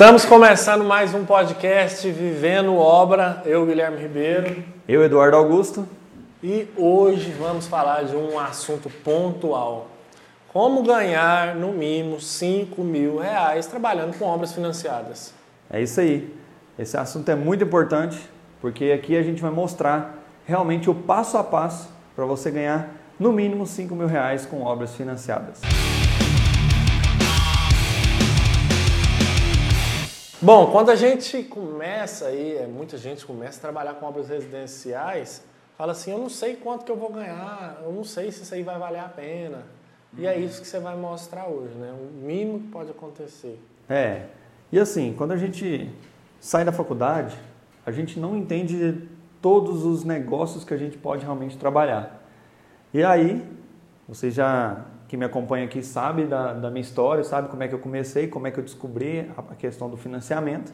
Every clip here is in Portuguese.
Estamos começando mais um podcast Vivendo Obra. Eu, Guilherme Ribeiro. Eu, Eduardo Augusto. E hoje vamos falar de um assunto pontual. Como ganhar no mínimo 5 mil reais trabalhando com obras financiadas. É isso aí. Esse assunto é muito importante porque aqui a gente vai mostrar realmente o passo a passo para você ganhar no mínimo 5 mil reais com obras financiadas. Bom, quando a gente começa aí, é, muita gente começa a trabalhar com obras residenciais, fala assim, eu não sei quanto que eu vou ganhar, eu não sei se isso aí vai valer a pena. E é isso que você vai mostrar hoje, né? O mínimo que pode acontecer. É. E assim, quando a gente sai da faculdade, a gente não entende todos os negócios que a gente pode realmente trabalhar. E aí, você já que me acompanha aqui sabe da, da, minha história, sabe como é que eu comecei, como é que eu descobri a questão do financiamento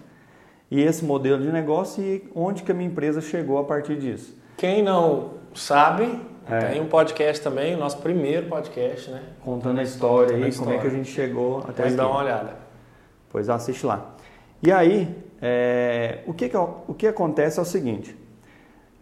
e esse modelo de negócio e onde que a minha empresa chegou a partir disso. Quem não sabe, é. tem um podcast também, o nosso primeiro podcast, né? Contando a história Contando aí, a história. como é que a gente chegou até Pode dar uma olhada. Pois assiste lá. E aí, é, o, que, que, o que acontece é o seguinte,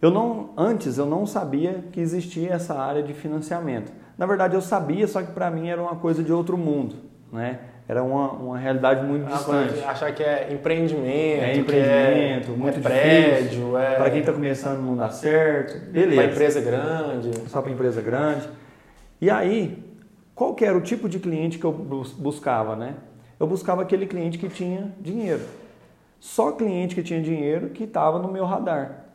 eu não, antes eu não sabia que existia essa área de financiamento. Na verdade, eu sabia, só que para mim era uma coisa de outro mundo, né? Era uma, uma realidade muito ah, distante. Achar que é empreendimento, é empreendimento, é, muito é prédio, é... Para quem está começando não dá certo, beleza. Para empresa grande. Só para empresa grande. E aí, qual que era o tipo de cliente que eu buscava, né? Eu buscava aquele cliente que tinha dinheiro. Só cliente que tinha dinheiro que estava no meu radar.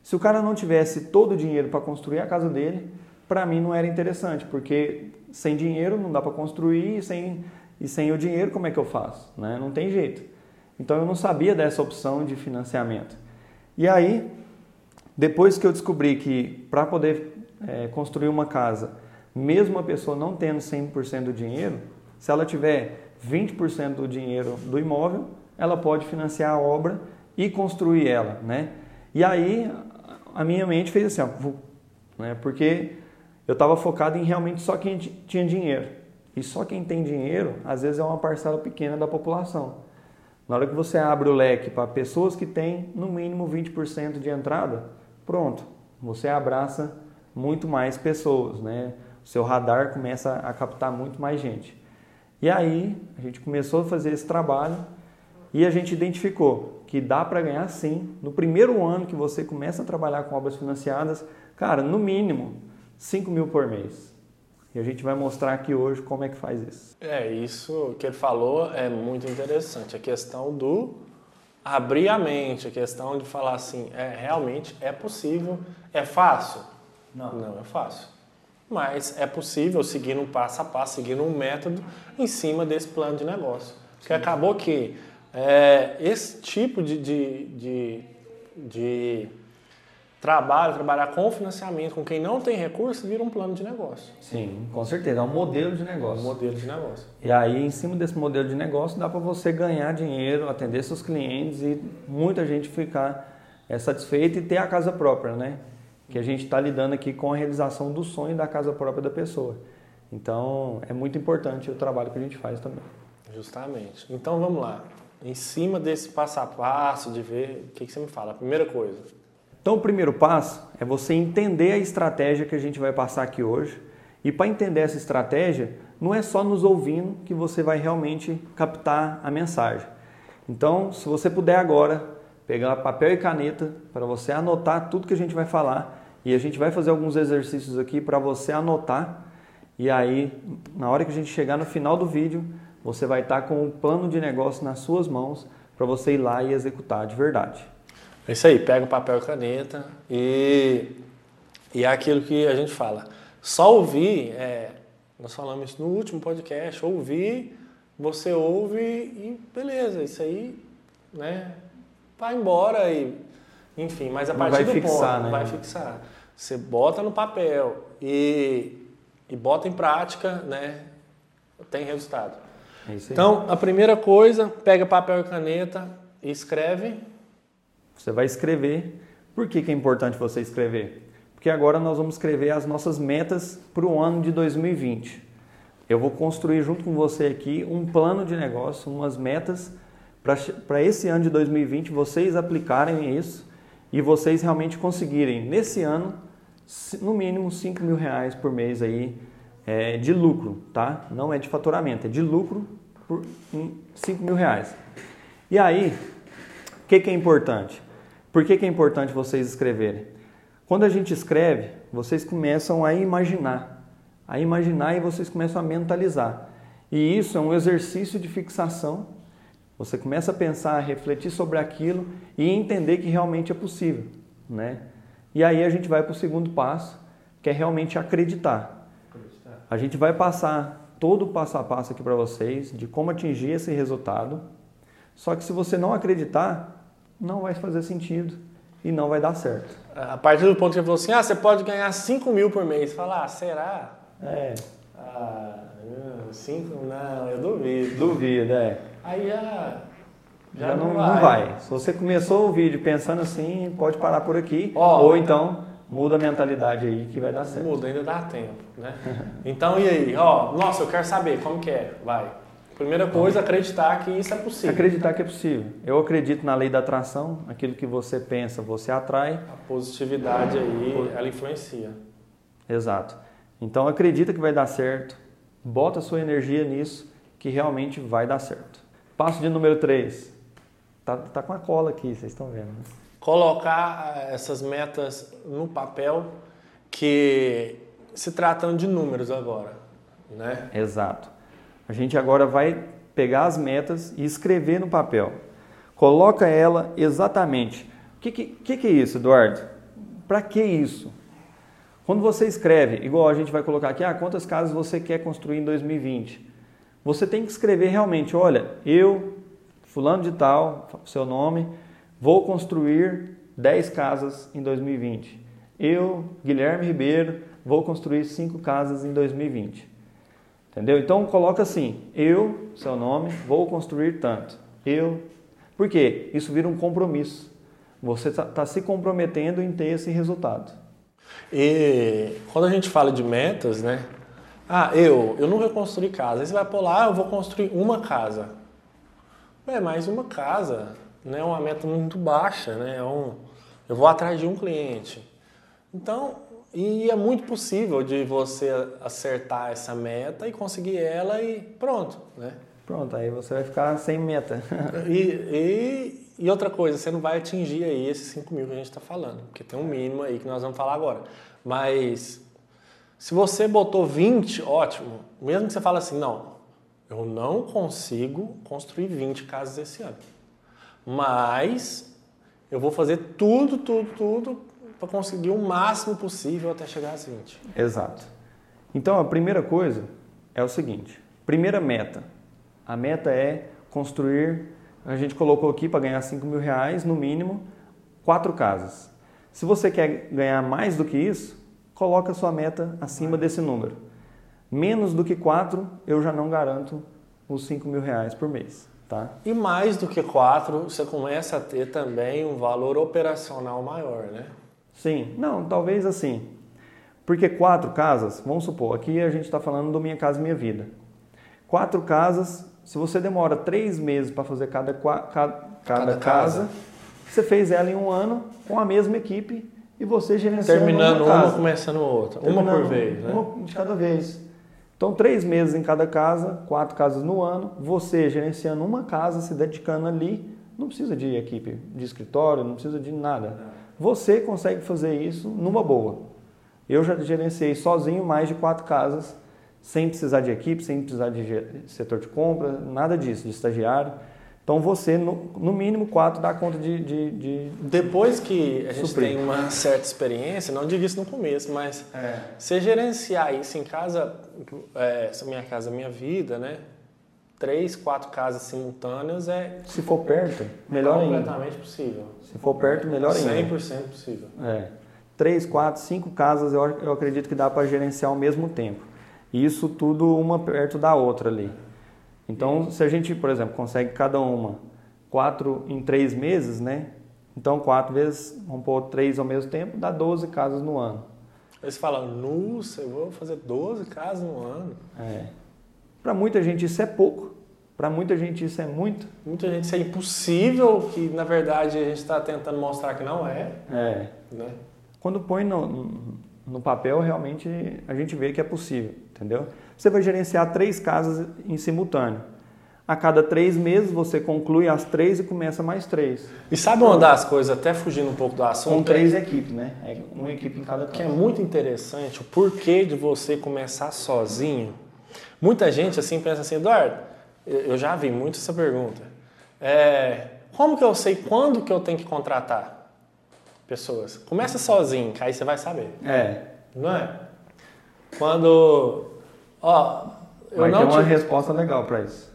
Se o cara não tivesse todo o dinheiro para construir a casa dele, para mim não era interessante, porque sem dinheiro não dá para construir e sem, e sem o dinheiro como é que eu faço? Né? Não tem jeito. Então eu não sabia dessa opção de financiamento. E aí, depois que eu descobri que para poder é, construir uma casa, mesmo a pessoa não tendo 100% do dinheiro, se ela tiver 20% do dinheiro do imóvel, ela pode financiar a obra e construir ela, né? E aí a minha mente fez assim, ó, né? Porque eu estava focado em realmente só quem tinha dinheiro. E só quem tem dinheiro, às vezes, é uma parcela pequena da população. Na hora que você abre o leque para pessoas que têm no mínimo 20% de entrada, pronto, você abraça muito mais pessoas, né? O seu radar começa a captar muito mais gente. E aí, a gente começou a fazer esse trabalho e a gente identificou que dá para ganhar sim. No primeiro ano que você começa a trabalhar com obras financiadas, cara, no mínimo 5 mil por mês. E a gente vai mostrar aqui hoje como é que faz isso. É, isso que ele falou é muito interessante. A questão do abrir a mente, a questão de falar assim, é, realmente é possível, é fácil? Não. Não é fácil. Mas é possível seguir um passo a passo, seguindo um método em cima desse plano de negócio. Porque acabou que é, esse tipo de, de, de, de trabalho, trabalhar com financiamento, com quem não tem recurso, vira um plano de negócio. Sim, com certeza, é um modelo de negócio. Um modelo de negócio. E aí, em cima desse modelo de negócio, dá para você ganhar dinheiro, atender seus clientes e muita gente ficar é, satisfeita e ter a casa própria, né? Que a gente está lidando aqui com a realização do sonho da casa própria da pessoa. Então, é muito importante o trabalho que a gente faz também. Justamente. Então, vamos lá. Em cima desse passo a passo, de ver, o que, que você me fala? A primeira coisa, então, o primeiro passo é você entender a estratégia que a gente vai passar aqui hoje. E para entender essa estratégia, não é só nos ouvindo que você vai realmente captar a mensagem. Então, se você puder agora pegar papel e caneta para você anotar tudo que a gente vai falar e a gente vai fazer alguns exercícios aqui para você anotar. E aí, na hora que a gente chegar no final do vídeo, você vai estar com o plano de negócio nas suas mãos para você ir lá e executar de verdade. É isso aí, pega o papel e caneta e, e é aquilo que a gente fala. Só ouvir, é, nós falamos isso no último podcast, ouvir, você ouve e beleza, isso aí, né, vai embora e, enfim, mas a partir do fixar, ponto, né? vai fixar. Você bota no papel e, e bota em prática, né, tem resultado. É então, a primeira coisa, pega papel e caneta e escreve você vai escrever. Por que, que é importante você escrever? Porque agora nós vamos escrever as nossas metas para o ano de 2020. Eu vou construir junto com você aqui um plano de negócio, umas metas para esse ano de 2020 vocês aplicarem isso e vocês realmente conseguirem, nesse ano, no mínimo 5 mil reais por mês aí é, de lucro, tá? Não é de faturamento, é de lucro por 5 mil reais. E aí, o que, que é importante? Por que, que é importante vocês escreverem? Quando a gente escreve, vocês começam a imaginar, a imaginar e vocês começam a mentalizar. E isso é um exercício de fixação. Você começa a pensar, a refletir sobre aquilo e entender que realmente é possível, né? E aí a gente vai para o segundo passo, que é realmente acreditar. A gente vai passar todo o passo a passo aqui para vocês de como atingir esse resultado. Só que se você não acreditar, não vai fazer sentido e não vai dar certo. A partir do ponto que você falou assim, ah, você pode ganhar 5 mil por mês. Fala, ah, será? É. Ah, 5? Não, eu duvido. Duvido, é. Aí já... Já, já não, não, vai. não, vai. Se você começou o vídeo pensando assim, pode parar por aqui. Ó, ou então muda a mentalidade aí que vai dar certo. Muda, ainda dá tempo, né? então e aí? Ó, nossa, eu quero saber como que é. Vai. Primeira coisa, acreditar que isso é possível. Acreditar que é possível. Eu acredito na lei da atração, aquilo que você pensa, você atrai. A positividade aí, ela influencia. Exato. Então acredita que vai dar certo, bota sua energia nisso, que realmente vai dar certo. Passo de número 3. Tá, tá com a cola aqui, vocês estão vendo. Né? Colocar eh, essas metas no papel que se tratam de números agora, né? Exato. A gente agora vai pegar as metas e escrever no papel. Coloca ela exatamente. O que, que, que é isso, Eduardo? Para que isso? Quando você escreve, igual a gente vai colocar aqui, ah, quantas casas você quer construir em 2020? Você tem que escrever realmente, olha, eu, fulano de tal, seu nome, vou construir 10 casas em 2020. Eu, Guilherme Ribeiro, vou construir 5 casas em 2020. Entendeu? Então coloca assim: eu, seu nome, vou construir tanto. Eu. Por quê? Isso vira um compromisso. Você está tá se comprometendo em ter esse resultado. E quando a gente fala de metas, né? Ah, eu, eu não vou construir casa. Aí você vai pular, ah, eu vou construir uma casa. É mais uma casa, né? É uma meta muito baixa, né? É um, eu vou atrás de um cliente. Então, e é muito possível de você acertar essa meta e conseguir ela e pronto, né? Pronto, aí você vai ficar sem meta. e, e, e, outra coisa, você não vai atingir aí esses 5 mil que a gente está falando, porque tem um mínimo aí que nós vamos falar agora. Mas se você botou 20, ótimo. Mesmo que você fale assim, não, eu não consigo construir 20 casas esse ano. Mas eu vou fazer tudo, tudo, tudo para conseguir o máximo possível até chegar às 20. Exato. Então a primeira coisa é o seguinte: primeira meta. A meta é construir, a gente colocou aqui para ganhar 5 mil reais, no mínimo, quatro casas. Se você quer ganhar mais do que isso, coloca a sua meta acima desse número. Menos do que quatro, eu já não garanto os 5 mil reais por mês. Tá? E mais do que quatro, você começa a ter também um valor operacional maior, né? Sim, não, talvez assim. Porque quatro casas, vamos supor, aqui a gente está falando do Minha Casa Minha Vida. Quatro casas, se você demora três meses para fazer cada, cada, cada, cada casa, casa, você fez ela em um ano com a mesma equipe e você gerenciando Terminando uma, uma começando outra. Terminando uma por vez, né? Uma de cada vez. Então, três meses em cada casa, quatro casas no ano, você gerenciando uma casa, se dedicando ali, não precisa de equipe de escritório, não precisa de nada. Você consegue fazer isso numa boa. Eu já gerenciei sozinho mais de quatro casas, sem precisar de equipe, sem precisar de setor de compra, nada disso, de estagiário. Então você, no, no mínimo, quatro dá conta de, de, de Depois que a gente suprir. tem uma certa experiência, não digo isso no começo, mas é. você gerenciar isso em casa, é, minha casa, minha vida, né? Três, quatro casas simultâneas é. Se for perto, melhor completamente ainda. Completamente possível. Se for perto, melhor ainda. 100% possível. É. Três, quatro, cinco casas eu, eu acredito que dá para gerenciar ao mesmo tempo. E isso tudo uma perto da outra ali. Então, se a gente, por exemplo, consegue cada uma quatro em três meses, né? Então, quatro vezes, vamos pôr três ao mesmo tempo, dá 12 casas no ano. Aí você fala, nossa, eu vou fazer 12 casas no ano. É. Para muita gente isso é pouco, Para muita gente isso é muito. Muita gente isso é impossível, que na verdade a gente está tentando mostrar que não é. É. Né? Quando põe no, no papel, realmente a gente vê que é possível, entendeu? Você vai gerenciar três casas em simultâneo. A cada três meses você conclui as três e começa mais três. E sabe uma das coisas, até fugindo um pouco do assunto? Com três equipes, né? É uma equipe em cada casa. Que é muito interessante o porquê de você começar sozinho. Muita gente assim pensa assim, Eduardo, eu já vi muito essa pergunta. É, como que eu sei quando que eu tenho que contratar pessoas? Começa sozinho, que aí você vai saber. É. Não é? Quando. Ó, eu Mas não tem uma te- resposta legal para isso.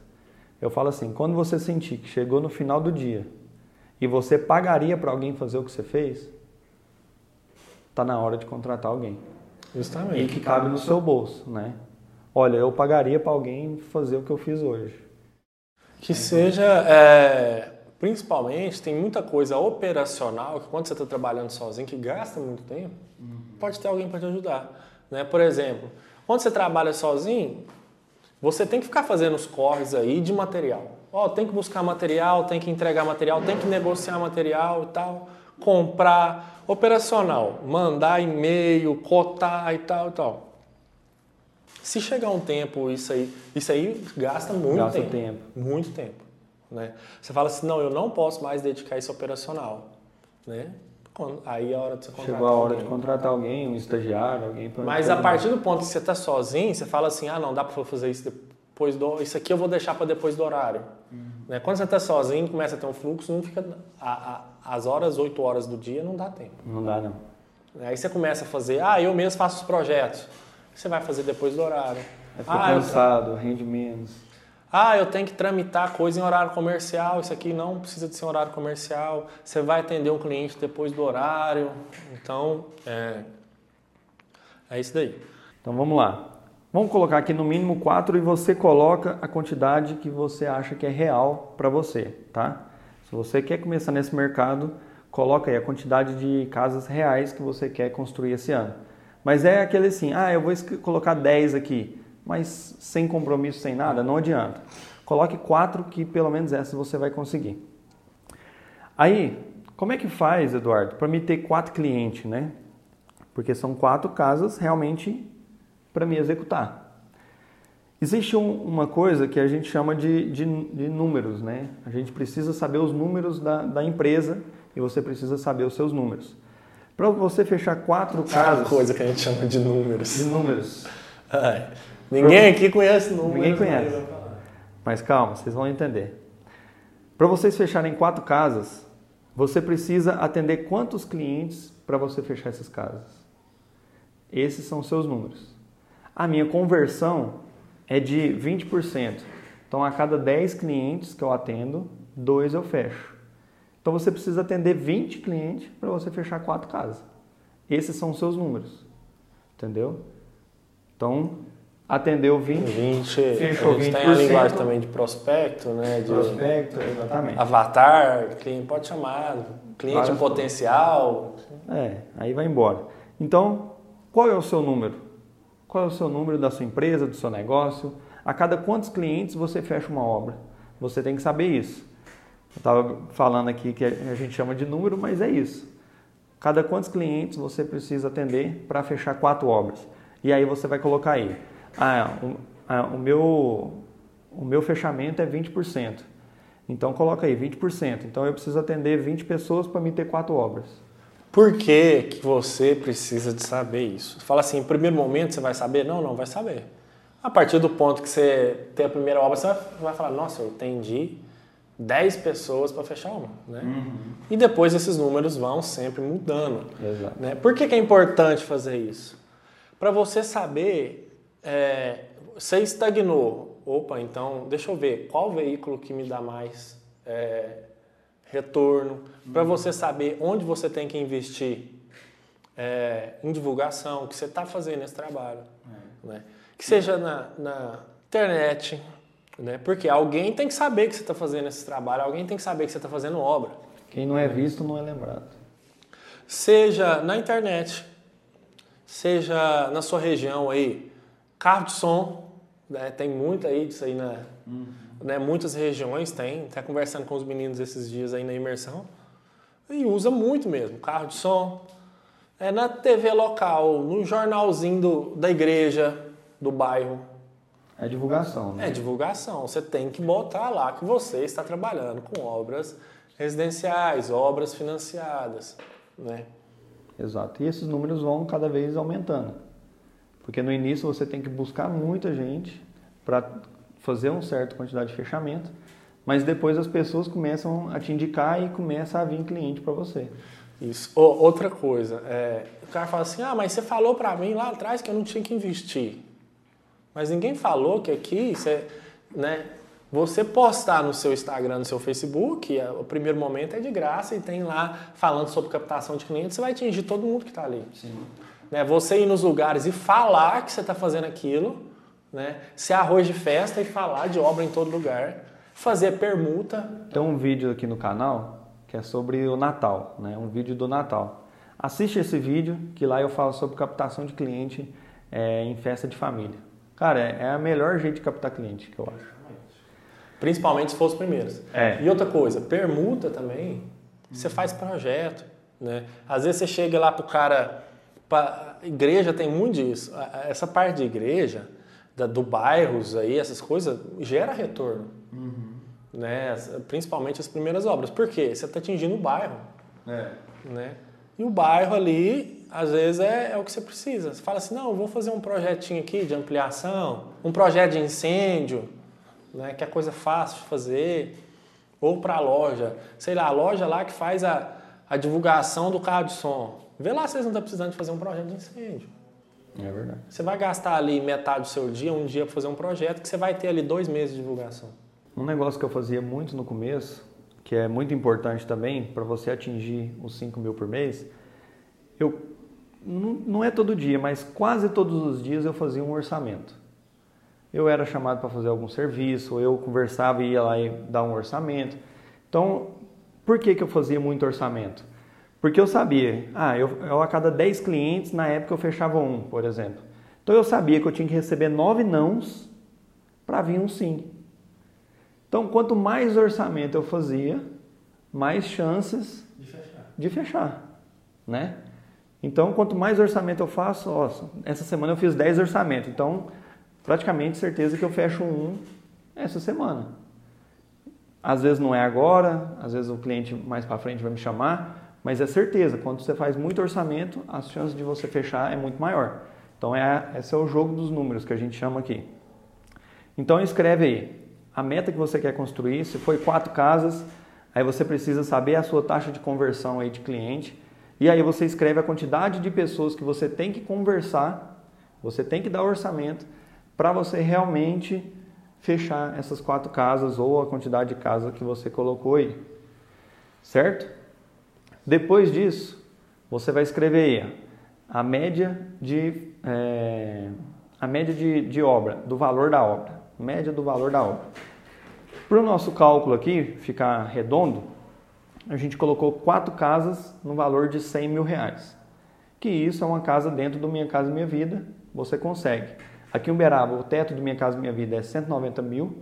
Eu falo assim, quando você sentir que chegou no final do dia e você pagaria para alguém fazer o que você fez, tá na hora de contratar alguém. E Justamente. que cabe no seu bolso, né? Olha, eu pagaria para alguém fazer o que eu fiz hoje. Que seja. é, principalmente, tem muita coisa operacional que quando você está trabalhando sozinho, que gasta muito tempo, pode ter alguém para te ajudar. Né? Por exemplo, quando você trabalha sozinho, você tem que ficar fazendo os corres aí de material. Ó, tem que buscar material, tem que entregar material, tem que negociar material e tal, comprar, operacional, mandar e-mail, cotar e tal e tal. Se chegar um tempo, isso aí, isso aí gasta muito Gasta tempo. tempo. Muito tempo. Né? Você fala assim, não, eu não posso mais dedicar isso operacional. Né? Quando- Aí é a hora de você contratar Chegou a hora de alguém. contratar alguém, um estagiário, alguém para Mas a partir do ponto que você está sozinho, você fala assim, ah, não, dá para fazer isso depois do... Isso aqui eu vou deixar para depois do horário. Né? Quando você está sozinho, começa a ter um fluxo, não fica... A, a, as horas, 8 horas do dia, não dá tempo. Não dá não. Aí você começa a fazer, ah, eu mesmo faço os projetos. Você vai fazer depois do horário. Fica Ah, eu, cansado, rende menos. ah, eu tenho que tramitar coisa em horário comercial. Isso aqui não precisa de ser horário comercial. Você vai atender um cliente depois do horário. Então, é, é isso daí. Então vamos lá. Vamos colocar aqui no mínimo quatro e você coloca a quantidade que você acha que é real para você, tá? Se você quer começar nesse mercado, coloca aí a quantidade de casas reais que você quer construir esse ano. Mas é aquele assim, ah, eu vou colocar 10 aqui, mas sem compromisso, sem nada, não adianta. Coloque quatro que pelo menos essas você vai conseguir. Aí, como é que faz, Eduardo, para me ter quatro clientes, né? Porque são quatro casas realmente para me executar. Existe um- uma coisa que a gente chama de, de, de números, né? A gente precisa saber os números da, da empresa e você precisa saber os seus números. Para você fechar quatro casas coisa que a gente chama de números. de números, Ai, ninguém aqui conhece números. Ninguém conhece. vou falar. mas calma, vocês vão entender. Para vocês fecharem quatro casas, você precisa atender quantos clientes para você fechar essas casas? Esses são os seus números. A minha conversão é de 20%. Então, a cada 10 clientes que eu atendo, dois eu fecho. Então, você precisa atender 20 clientes para você fechar quatro casas. Esses são os seus números. Entendeu? Então, atendeu 20, 20, Fechou a gente tem a 20%. linguagem também de prospecto, né? De prospecto, exatamente. avatar, cliente pode chamar, cliente Várias potencial. É, aí vai embora. Então, qual é o seu número? Qual é o seu número da sua empresa, do seu negócio? A cada quantos clientes você fecha uma obra? Você tem que saber isso. Eu estava falando aqui que a gente chama de número, mas é isso. Cada quantos clientes você precisa atender para fechar quatro obras? E aí você vai colocar aí. Ah, o, ah, o meu, o meu fechamento é 20%. Então coloca aí 20%. Então eu preciso atender 20 pessoas para me ter quatro obras. Por que, que você precisa de saber isso? Fala assim, em primeiro momento você vai saber? Não, não vai saber. A partir do ponto que você tem a primeira obra, você vai, falar, nossa, eu atendi 10 pessoas para fechar uma. Né? E depois esses números vão sempre mudando. Exato. Né? Por que, que é importante fazer isso? Para você saber, é, você estagnou. Opa, então deixa eu ver qual veículo que me dá mais é, retorno. Para você saber onde você tem que investir é, em divulgação, o que você está fazendo nesse trabalho. Né? Que seja na, na internet, né? porque alguém tem que saber que você está fazendo esse trabalho, alguém tem que saber que você está fazendo obra. Quem não é visto não é lembrado. Seja na internet, seja na sua região aí, carro de som, né? tem muito aí disso aí na, né? Muitas regiões têm, até conversando com os meninos esses dias aí na imersão, e usa muito mesmo, carro de som, é na TV local, no jornalzinho do, da igreja, do bairro. É divulgação, né? É divulgação. Você tem que botar lá que você está trabalhando com obras residenciais, obras financiadas, né? Exato. E esses números vão cada vez aumentando. Porque no início você tem que buscar muita gente para fazer uma certa quantidade de fechamento, mas depois as pessoas começam a te indicar e começa a vir cliente para você. Isso. outra coisa, é, o cara fala assim, ah, mas você falou para mim lá atrás que eu não tinha que investir. Mas ninguém falou que aqui, você, né, você postar no seu Instagram, no seu Facebook, é, o primeiro momento é de graça e tem lá falando sobre captação de clientes, você vai atingir todo mundo que está ali. Sim. Né, você ir nos lugares e falar que você está fazendo aquilo, né, ser arroz de festa e falar de obra em todo lugar, fazer permuta. Tem um vídeo aqui no canal que é sobre o Natal, né? um vídeo do Natal. Assiste esse vídeo, que lá eu falo sobre captação de cliente é, em festa de família. Cara, é, é a melhor jeito de captar cliente que eu acho. Principalmente se for os primeiros. É. E outra coisa, permuta também, você faz projeto. Né? Às vezes você chega lá pro cara. Pra, igreja tem muito disso. Essa parte de igreja, da, do bairros aí, essas coisas, gera retorno. Uhum né? principalmente as primeiras obras. Por quê? Você está atingindo o bairro. É. Né? E o bairro ali, às vezes, é, é, o que você precisa. Você fala assim, não, vou fazer um projetinho aqui de ampliação, um projeto de incêndio, né? que é coisa fácil de fazer. Ou para a loja. Sei lá, a loja lá que faz a, a divulgação do carro de som. Vê lá se vocês não estão precisando de fazer um projeto de incêndio. É verdade. Você vai gastar ali metade do seu dia, um dia para fazer um projeto, que você vai ter ali dois meses de divulgação. Um negócio que eu fazia muito no começo, que é muito importante também para você atingir os 5 mil por mês, eu não é todo dia, mas quase todos os dias eu fazia um orçamento. Eu era chamado para fazer algum serviço, eu conversava e ia lá e dar um orçamento. Então, por que, que eu fazia muito orçamento? Porque eu sabia, ah, eu, eu a cada 10 clientes, na época eu fechava um, por exemplo. Então eu sabia que eu tinha que receber nove nãos para vir um sim. Então, quanto mais orçamento eu fazia, mais chances de fechar. De fechar né? Então, quanto mais orçamento eu faço, essa semana eu fiz 10 orçamentos, então praticamente certeza que eu fecho um essa semana. Às vezes não é agora, às vezes o cliente mais para frente vai me chamar, mas é certeza, quando você faz muito orçamento, as chances de você fechar é muito maior. Então, é, esse é o jogo dos números que a gente chama aqui. Então, escreve aí, a meta que você quer construir, se foi quatro casas, aí você precisa saber a sua taxa de conversão aí de cliente, e aí você escreve a quantidade de pessoas que você tem que conversar, você tem que dar orçamento para você realmente fechar essas quatro casas ou a quantidade de casas que você colocou aí, certo? Depois disso, você vai escrever aí a média de é, a média de, de obra, do valor da obra média do valor da obra. Para o nosso cálculo aqui ficar redondo, a gente colocou quatro casas no valor de 100 mil reais. Que isso é uma casa dentro do Minha Casa Minha Vida, você consegue. Aqui em Uberaba, o teto do Minha Casa Minha Vida é 190 mil,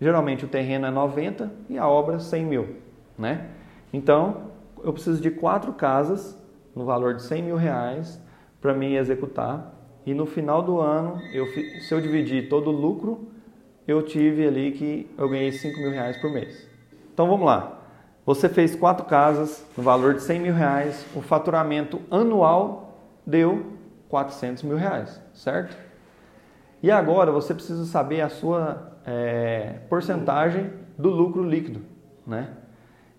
geralmente o terreno é 90 e a obra 100 mil. Né? Então, eu preciso de quatro casas no valor de 100 mil reais para mim executar. E no final do ano, eu, se eu dividir todo o lucro eu tive ali que eu ganhei 5 mil reais por mês. Então vamos lá. Você fez quatro casas no valor de 100 mil reais, o faturamento anual deu 400 mil reais, certo? E agora você precisa saber a sua é, porcentagem do lucro líquido, né?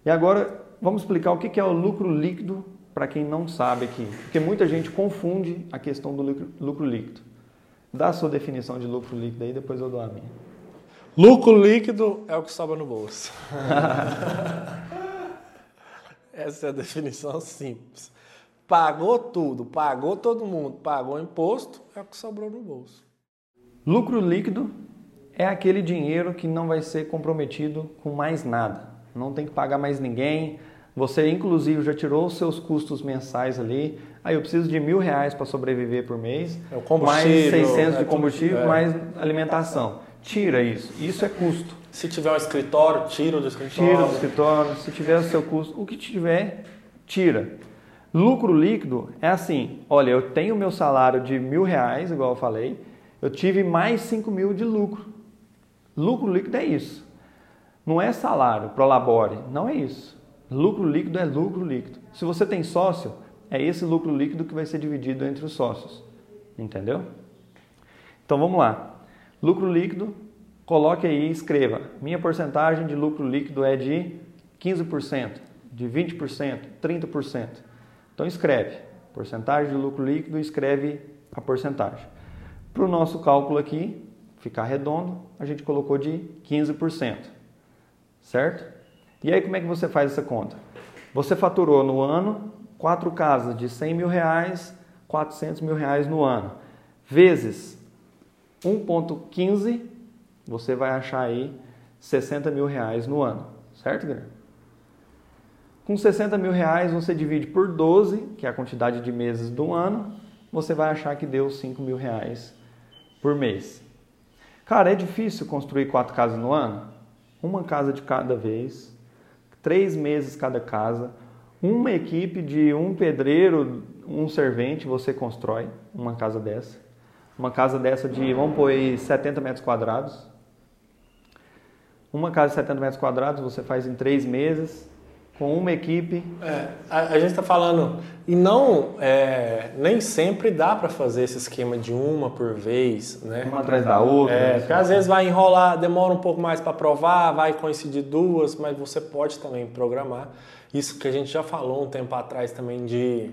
E agora vamos explicar o que é o lucro líquido para quem não sabe aqui, porque muita gente confunde a questão do lucro, lucro líquido. Dá a sua definição de lucro líquido aí, depois eu dou a minha. Lucro líquido é o que sobra no bolso. Essa é a definição simples. Pagou tudo, pagou todo mundo, pagou imposto, é o que sobrou no bolso. Lucro líquido é aquele dinheiro que não vai ser comprometido com mais nada. Não tem que pagar mais ninguém. Você, inclusive, já tirou os seus custos mensais ali. Aí eu preciso de mil reais para sobreviver por mês. É. Mais 600 de é combustível, é. mais alimentação. tira isso. Isso é custo. Se tiver um escritório, tira do escritório. Tira do escritório. Se tiver o seu custo, o que tiver, tira. Lucro líquido é assim: olha, eu tenho meu salário de mil reais, igual eu falei, eu tive mais cinco mil de lucro. Lucro líquido é isso. Não é salário, prolabore, não é isso. Lucro líquido é lucro líquido. Se você tem sócio, é esse lucro líquido que vai ser dividido entre os sócios. Entendeu? Então vamos lá. Lucro líquido, coloque aí escreva. Minha porcentagem de lucro líquido é de 15%, de 20%, 30%. Então escreve. Porcentagem de lucro líquido, escreve a porcentagem. Para o nosso cálculo aqui ficar redondo, a gente colocou de 15%. Certo? E aí como é que você faz essa conta? Você faturou no ano quatro casas de 100 mil reais, 400 mil reais no ano, vezes 1,15, você vai achar aí 60 mil reais no ano, certo, Guilherme? Com 60 mil reais, você divide por 12, que é a quantidade de meses do ano, você vai achar que deu 5 mil reais por mês. Cara, é difícil construir quatro casas no ano? Uma casa de cada vez, três meses cada casa, uma equipe de um pedreiro, um servente, você constrói uma casa dessa. Uma casa dessa de, vamos pôr aí, 70 metros quadrados. Uma casa de 70 metros quadrados você faz em três meses, com uma equipe. É, a, a, gente está falando, e não, é, nem sempre dá para fazer esse esquema de uma por vez, né? Uma atrás da outra. É, né? porque às vezes vai enrolar, demora um pouco mais para provar, vai coincidir duas, mas você pode também programar. Isso que a gente já falou um tempo atrás também de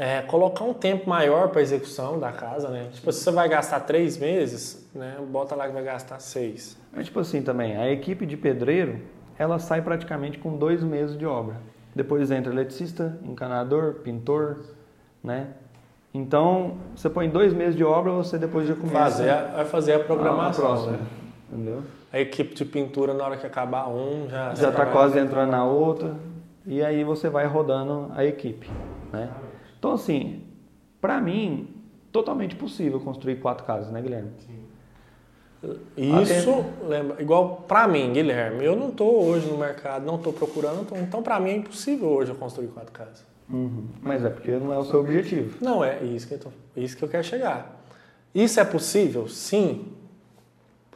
é, colocar um tempo maior para execução da casa, né? Tipo, se você vai gastar três meses, né? Bota lá que vai gastar seis. É tipo assim também, a equipe de pedreiro, ela sai praticamente com dois meses de obra. Depois entra eletricista, encanador, pintor, né? Então, você põe dois meses de obra, você depois já começa... Fazer, vai fazer a programação, né? Entendeu? a equipe de pintura, na hora que acabar um, já já está quase entrando na outra e aí você vai rodando a equipe, né? Então assim, para mim, totalmente possível construir quatro casas, né, Guilherme? Sim. Isso, lembra, igual para mim, Guilherme, eu não estou hoje no mercado, não estou procurando, então para mim é impossível hoje eu construir quatro casas. Uhum. Mas é porque não é o seu objetivo. Não é, isso que eu, tô, isso que eu quero chegar. Isso é possível? Sim,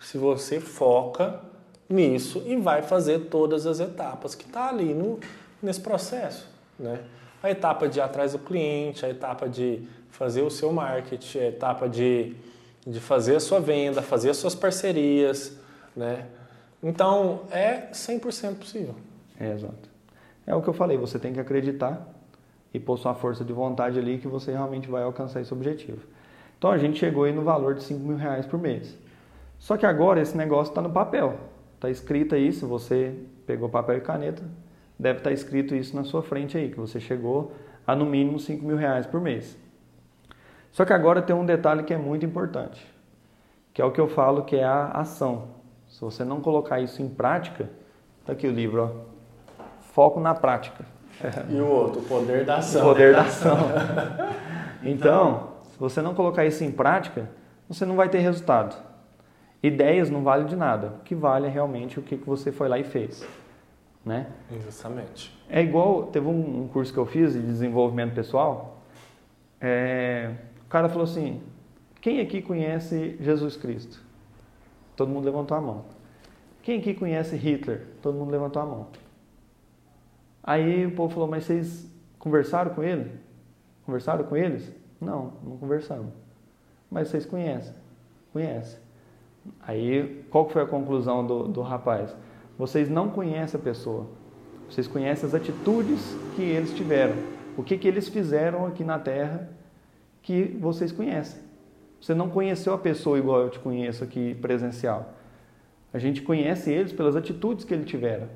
se você foca nisso e vai fazer todas as etapas que está ali no, nesse processo. Né? A etapa de ir atrás do cliente, a etapa de fazer o seu marketing, a etapa de, de fazer a sua venda, fazer as suas parcerias. Né? Então, é 100% possível. É, exato. É o que eu falei, você tem que acreditar e pôr sua força de vontade ali que você realmente vai alcançar esse objetivo. Então, a gente chegou aí no valor de 5 mil reais por mês. Só que agora esse negócio está no papel. Está escrito aí, se você pegou papel e caneta, deve estar tá escrito isso na sua frente aí, que você chegou a no mínimo 5 mil reais por mês. Só que agora tem um detalhe que é muito importante, que é o que eu falo que é a ação. Se você não colocar isso em prática, tá aqui o livro, ó, foco na prática. E o outro, o poder da ação. O poder da ação. então, se você não colocar isso em prática, você não vai ter resultado. Ideias não valem de nada. O que vale é realmente o que você foi lá e fez. Né? Justamente. É igual, teve um, curso que eu fiz de desenvolvimento pessoal. É, o cara falou assim: quem aqui conhece Jesus Cristo? Todo mundo levantou a mão. Quem aqui conhece Hitler? Todo mundo levantou a mão. Aí o povo falou: mas vocês conversaram com ele? Conversaram com eles? Não, não conversamos. Mas vocês conhecem? Conhecem. Aí, qual foi a conclusão do, do rapaz? Vocês não conhecem a pessoa. Vocês conhecem as atitudes que eles tiveram. O que, que eles fizeram aqui na Terra que vocês conhecem. Você não conheceu a pessoa igual eu te conheço aqui presencial. A gente conhece eles pelas atitudes que eles tiveram.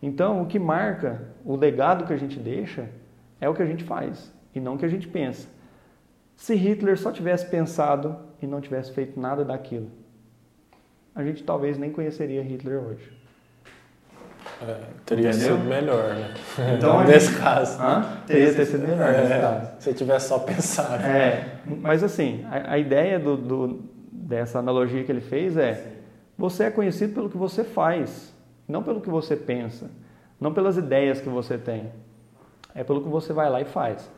Então, o que marca o legado que a gente deixa é o que a gente faz e não o que a gente pensa. Se Hitler só tivesse pensado e não tivesse feito nada daquilo, a gente talvez nem conheceria Hitler hoje. É, teria Entendeu? sido melhor, né? Então, nesse gente... caso. Hã? Teria ter sido melhor é, nesse caso. Se tivesse só pensado. É, mas assim, a, a ideia do, do, dessa analogia que ele fez é: você é conhecido pelo que você faz, não pelo que você pensa, não pelas ideias que você tem. É pelo que você vai lá e faz.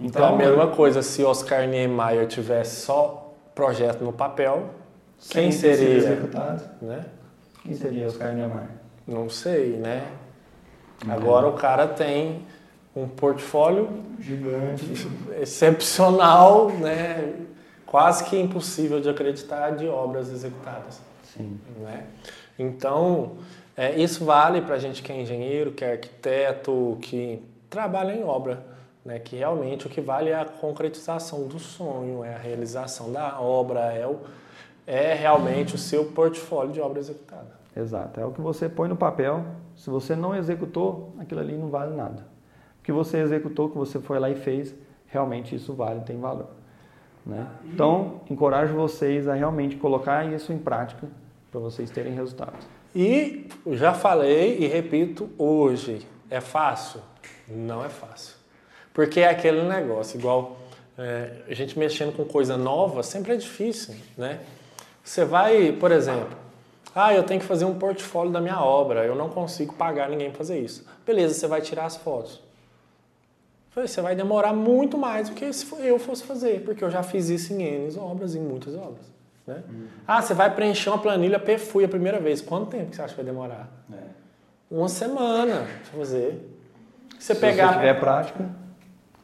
Então, então a mesma coisa, se Oscar Niemeyer tivesse só projeto no papel, quem, quem seria executado? Né? Quem seria Oscar Niemeyer? Não sei, né? Agora o cara tem um portfólio gigante, excepcional, né? Quase que impossível de acreditar de obras executadas. Sim. Né? Então, é, isso vale para a gente que é engenheiro, que é arquiteto, que trabalha em obra. Né? Que realmente o que vale é a concretização do sonho, é a realização da obra, é, o, é realmente o seu portfólio de obra executada. Exato, é o que você põe no papel. Se você não executou, aquilo ali não vale nada. O que você executou, que você foi lá e fez, realmente isso vale, tem valor. Né? Então, encorajo vocês a realmente colocar isso em prática para vocês terem resultados. E já falei e repito hoje, é fácil? Não é fácil. Porque é aquele negócio, igual é, a gente mexendo com coisa nova, sempre é difícil, né? Você vai, por exemplo, ah, eu tenho que fazer um portfólio da minha obra, eu não consigo pagar ninguém para fazer isso. Beleza, você vai tirar as fotos. Você vai demorar muito mais do que se eu fosse fazer, porque eu já fiz isso em N obras, em muitas obras. Né? Uhum. Ah, você vai preencher uma planilha PFUI a primeira vez. Quanto tempo que você acha que vai demorar? É. Uma semana para fazer. Você se pegar. Se tiver prática.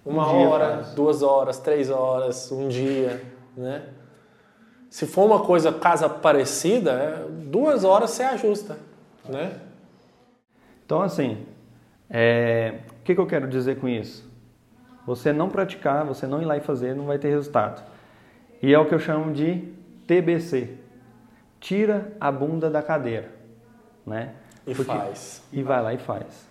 Uma um hora, duas horas, três horas, um dia, né? Se for uma coisa casa parecida, é, duas horas você ajusta, né? Então assim, é... o que, que eu quero dizer com isso? Você não praticar, você não ir lá e fazer, não vai ter resultado. E é o que eu chamo de TBC. Tira a bunda da cadeira, né? E Porque... faz. E vai lá e faz.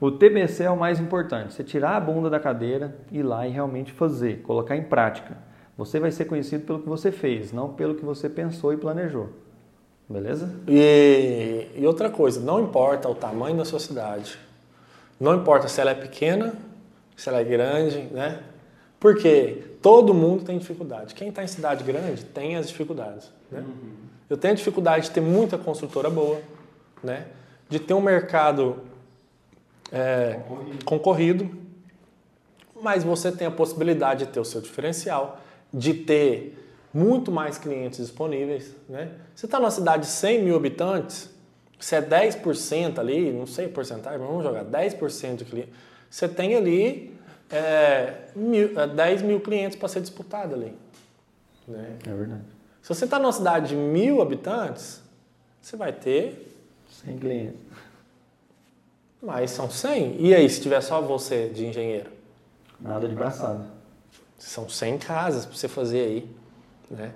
O TBC é o mais importante. Você tirar a bunda da cadeira, ir lá e realmente fazer, colocar em prática. Você vai ser conhecido pelo que você fez, não pelo que você pensou e planejou. Beleza? E, e outra coisa, não importa o tamanho da sua cidade, não importa se ela é pequena, se ela é grande, né? Porque todo mundo tem dificuldade. Quem está em cidade grande tem as dificuldades. Né? Uhum. Eu tenho dificuldade de ter muita construtora boa, né? de ter um mercado é, concorrido. concorrido, mas você tem a possibilidade de ter o seu diferencial de ter muito mais clientes disponíveis. Né? Você está numa cidade de 100 mil habitantes, se é 10% ali, não sei a porcentagem, mas vamos jogar 10% de clientes, você tem ali é, mil, é 10 mil clientes para ser disputado ali. Né? É verdade. Se você está numa cidade de mil habitantes, você vai ter 100 clientes. Mas são 100. E aí, se tiver só você de engenheiro? Nada de braçada. São 100 casas para você fazer aí, né?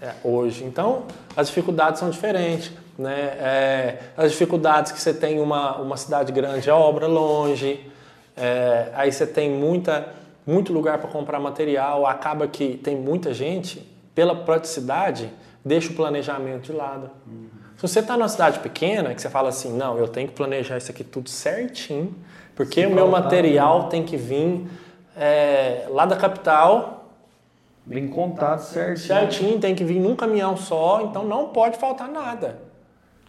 É, hoje. Então, as dificuldades são diferentes. Né? É, as dificuldades que você tem uma, uma cidade grande, a obra longe, é, aí você tem muita, muito lugar para comprar material, acaba que tem muita gente, pela praticidade, deixa o planejamento de lado. Uhum. Se você está numa cidade pequena, que você fala assim, não, eu tenho que planejar isso aqui tudo certinho, porque o meu material tem que vir é, lá da capital. Bem contado certinho. Certinho, tem que vir num caminhão só, então não pode faltar nada.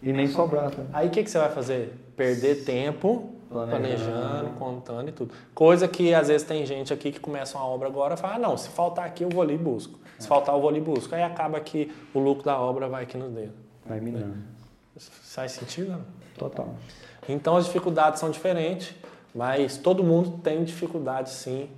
E nem sobrar. Tá? Aí o que, que você vai fazer? Perder tempo planejando. planejando, contando e tudo. Coisa que às vezes tem gente aqui que começa uma obra agora e fala, ah, não, se faltar aqui eu vou ali e busco. Se é. faltar eu vou ali e busco. Aí acaba que o lucro da obra vai aqui nos dedos. Vai minando. Faz sentido? Não? Total. Então as dificuldades são diferentes. Mas todo mundo tem dificuldade, sim.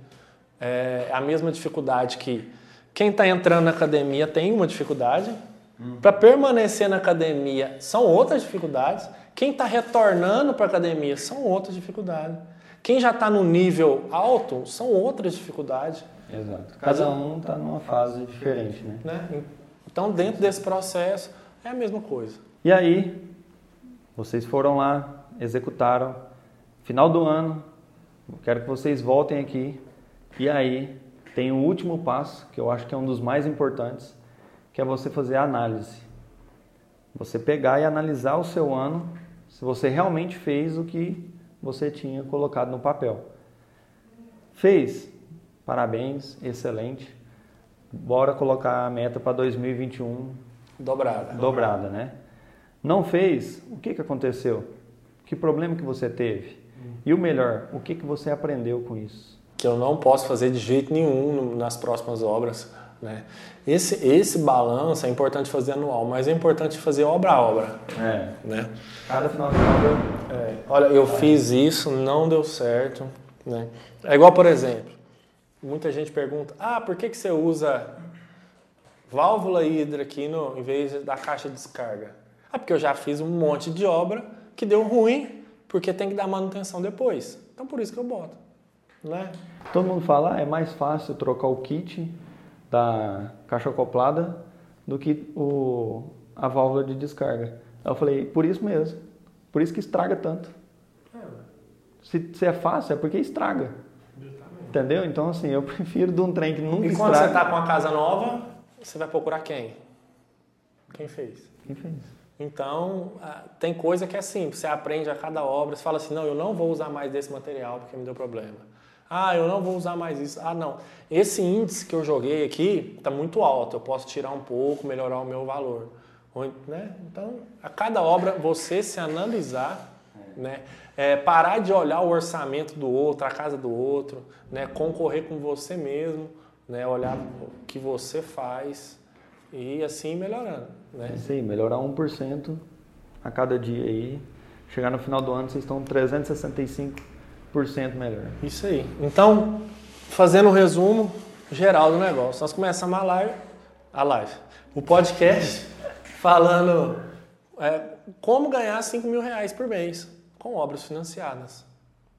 É a mesma dificuldade que quem está entrando na academia tem uma dificuldade. Hum. Para permanecer na academia são outras dificuldades. Quem está retornando para a academia são outras dificuldades. Quem já está no nível alto são outras dificuldades. Exato. Cada um está numa fase diferente, né? né? Então, dentro desse processo, é a mesma coisa. E aí, vocês foram lá, executaram, Final do ano, quero que vocês voltem aqui e aí tem o último passo, que eu acho que é um dos mais importantes, que é você fazer a análise. Você pegar e analisar o seu ano, se você realmente fez o que você tinha colocado no papel. Fez? Parabéns, excelente. bora colocar a meta para 2021 Dobrada. dobrada, né? Não fez, o que, que aconteceu? Que problema que você teve? E o melhor, o que, que você aprendeu com isso? Que eu não posso fazer de jeito nenhum nas próximas obras. Né? Esse, esse balanço é importante fazer anual, mas é importante fazer obra a obra. É, Né? cada final de obra É, olha, eu fiz isso, não deu certo. Né? É igual, por exemplo, muita gente pergunta: ah, por que, que você usa válvula hidra aqui no, em vez da caixa de descarga? Ah, porque eu já fiz um monte de obra que deu ruim, porque tem que dar manutenção depois. Então por isso que eu boto. Né? Todo mundo fala, ah, é mais fácil trocar o kit da caixa acoplada do que o, a válvula de descarga. Eu falei, por isso mesmo. Por isso que estraga tanto. Se, se é fácil, é porque estraga. Entendeu? Então, assim, eu prefiro de um trem que nunca E quando estraga. você está com uma casa nova, você vai procurar quem? Quem fez? Quem fez? Então, ah, tem coisa que é simples, você aprende a cada obra, você fala assim, não, eu não vou usar mais desse material porque me deu problema. Ah, eu não vou usar mais isso. Ah, não. Esse índice que eu joguei aqui está muito alto, eu posso tirar um pouco, melhorar o meu valor. Né? Então, a cada obra, você se analisar, né? É, parar de olhar o orçamento do outro, a casa do outro, né? concorrer com você mesmo, né? olhar o que você faz e assim melhorando. Né? Isso aí, melhorar 1% a cada dia aí. Chegar no final do ano, vocês estão 365% melhor. Isso aí. Então, fazendo um resumo geral do negócio, nós começamos a live, a live o podcast, falando é, como ganhar 5 mil reais por mês com obras financiadas.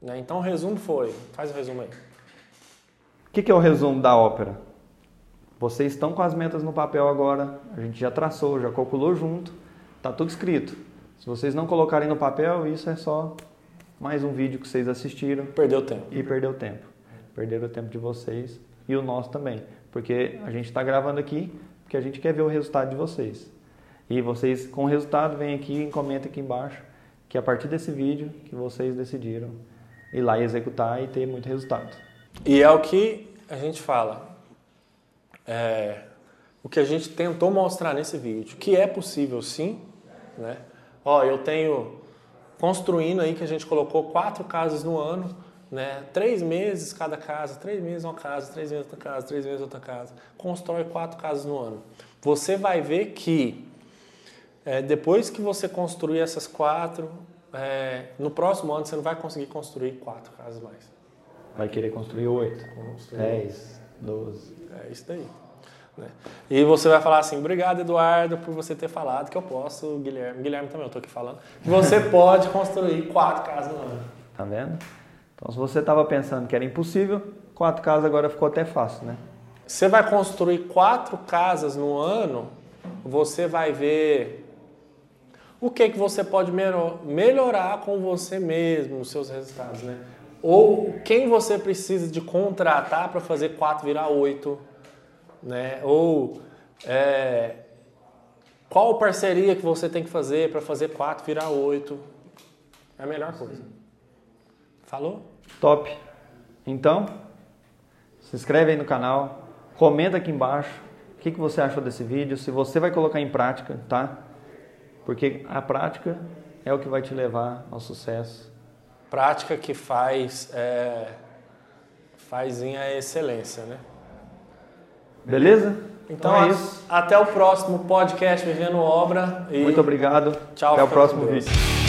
né? Então, o resumo foi, faz o resumo aí. O que, que é o resumo da ópera? Vocês estão com as metas no papel agora, a gente já traçou, já calculou junto, tá tudo escrito. Se vocês não colocarem no papel, isso é só mais um vídeo que vocês assistiram Perdeu tempo. e perdeu tempo. Perderam o tempo de vocês e o nosso também. Porque a gente está gravando aqui porque a gente quer ver o resultado de vocês. E vocês, com o resultado, vem aqui e comenta aqui embaixo que a partir desse vídeo que vocês decidiram ir lá e executar e ter muito resultado. E é o que a gente fala. É, o que a gente tentou mostrar nesse vídeo, que é possível sim, né? Ó, eu tenho construindo aí que a gente colocou quatro casas no ano, né? Três meses cada casa, três meses uma casa, três meses outra casa, três meses outra casa. Constrói quatro casas no ano. Você vai ver que é, depois que você construir essas quatro, é, no próximo ano você não vai conseguir construir quatro casas mais. Vai querer construir 8, Construir 10, 12. É isso daí. Né? E você vai falar assim, obrigado Eduardo por você ter falado que eu posso, Guilherme, Guilherme também eu estou aqui falando, que você pode construir quatro casas no ano. Tá vendo? Então, se você estava pensando que era impossível, quatro casas agora ficou até fácil, né? Você vai construir quatro casas no ano, você vai ver o que, que você pode melhor- melhorar com você mesmo, nos seus resultados, né? Ou quem você precisa de contratar para fazer quatro virar oito, né? Ou é, qual parceria que você tem que fazer para fazer quatro virar oito. É a melhor coisa. Falou? Top. Então, se inscreve aí no canal, comenta aqui embaixo o que, que você achou desse vídeo, se você vai colocar em prática, tá? Porque a prática é o que vai te levar ao sucesso. Prática que faz é, faz em a excelência, né? Beleza? Então, é a- isso. até o próximo podcast Vivendo Obra. Muito obrigado. Tchau, Até o próximo vídeo.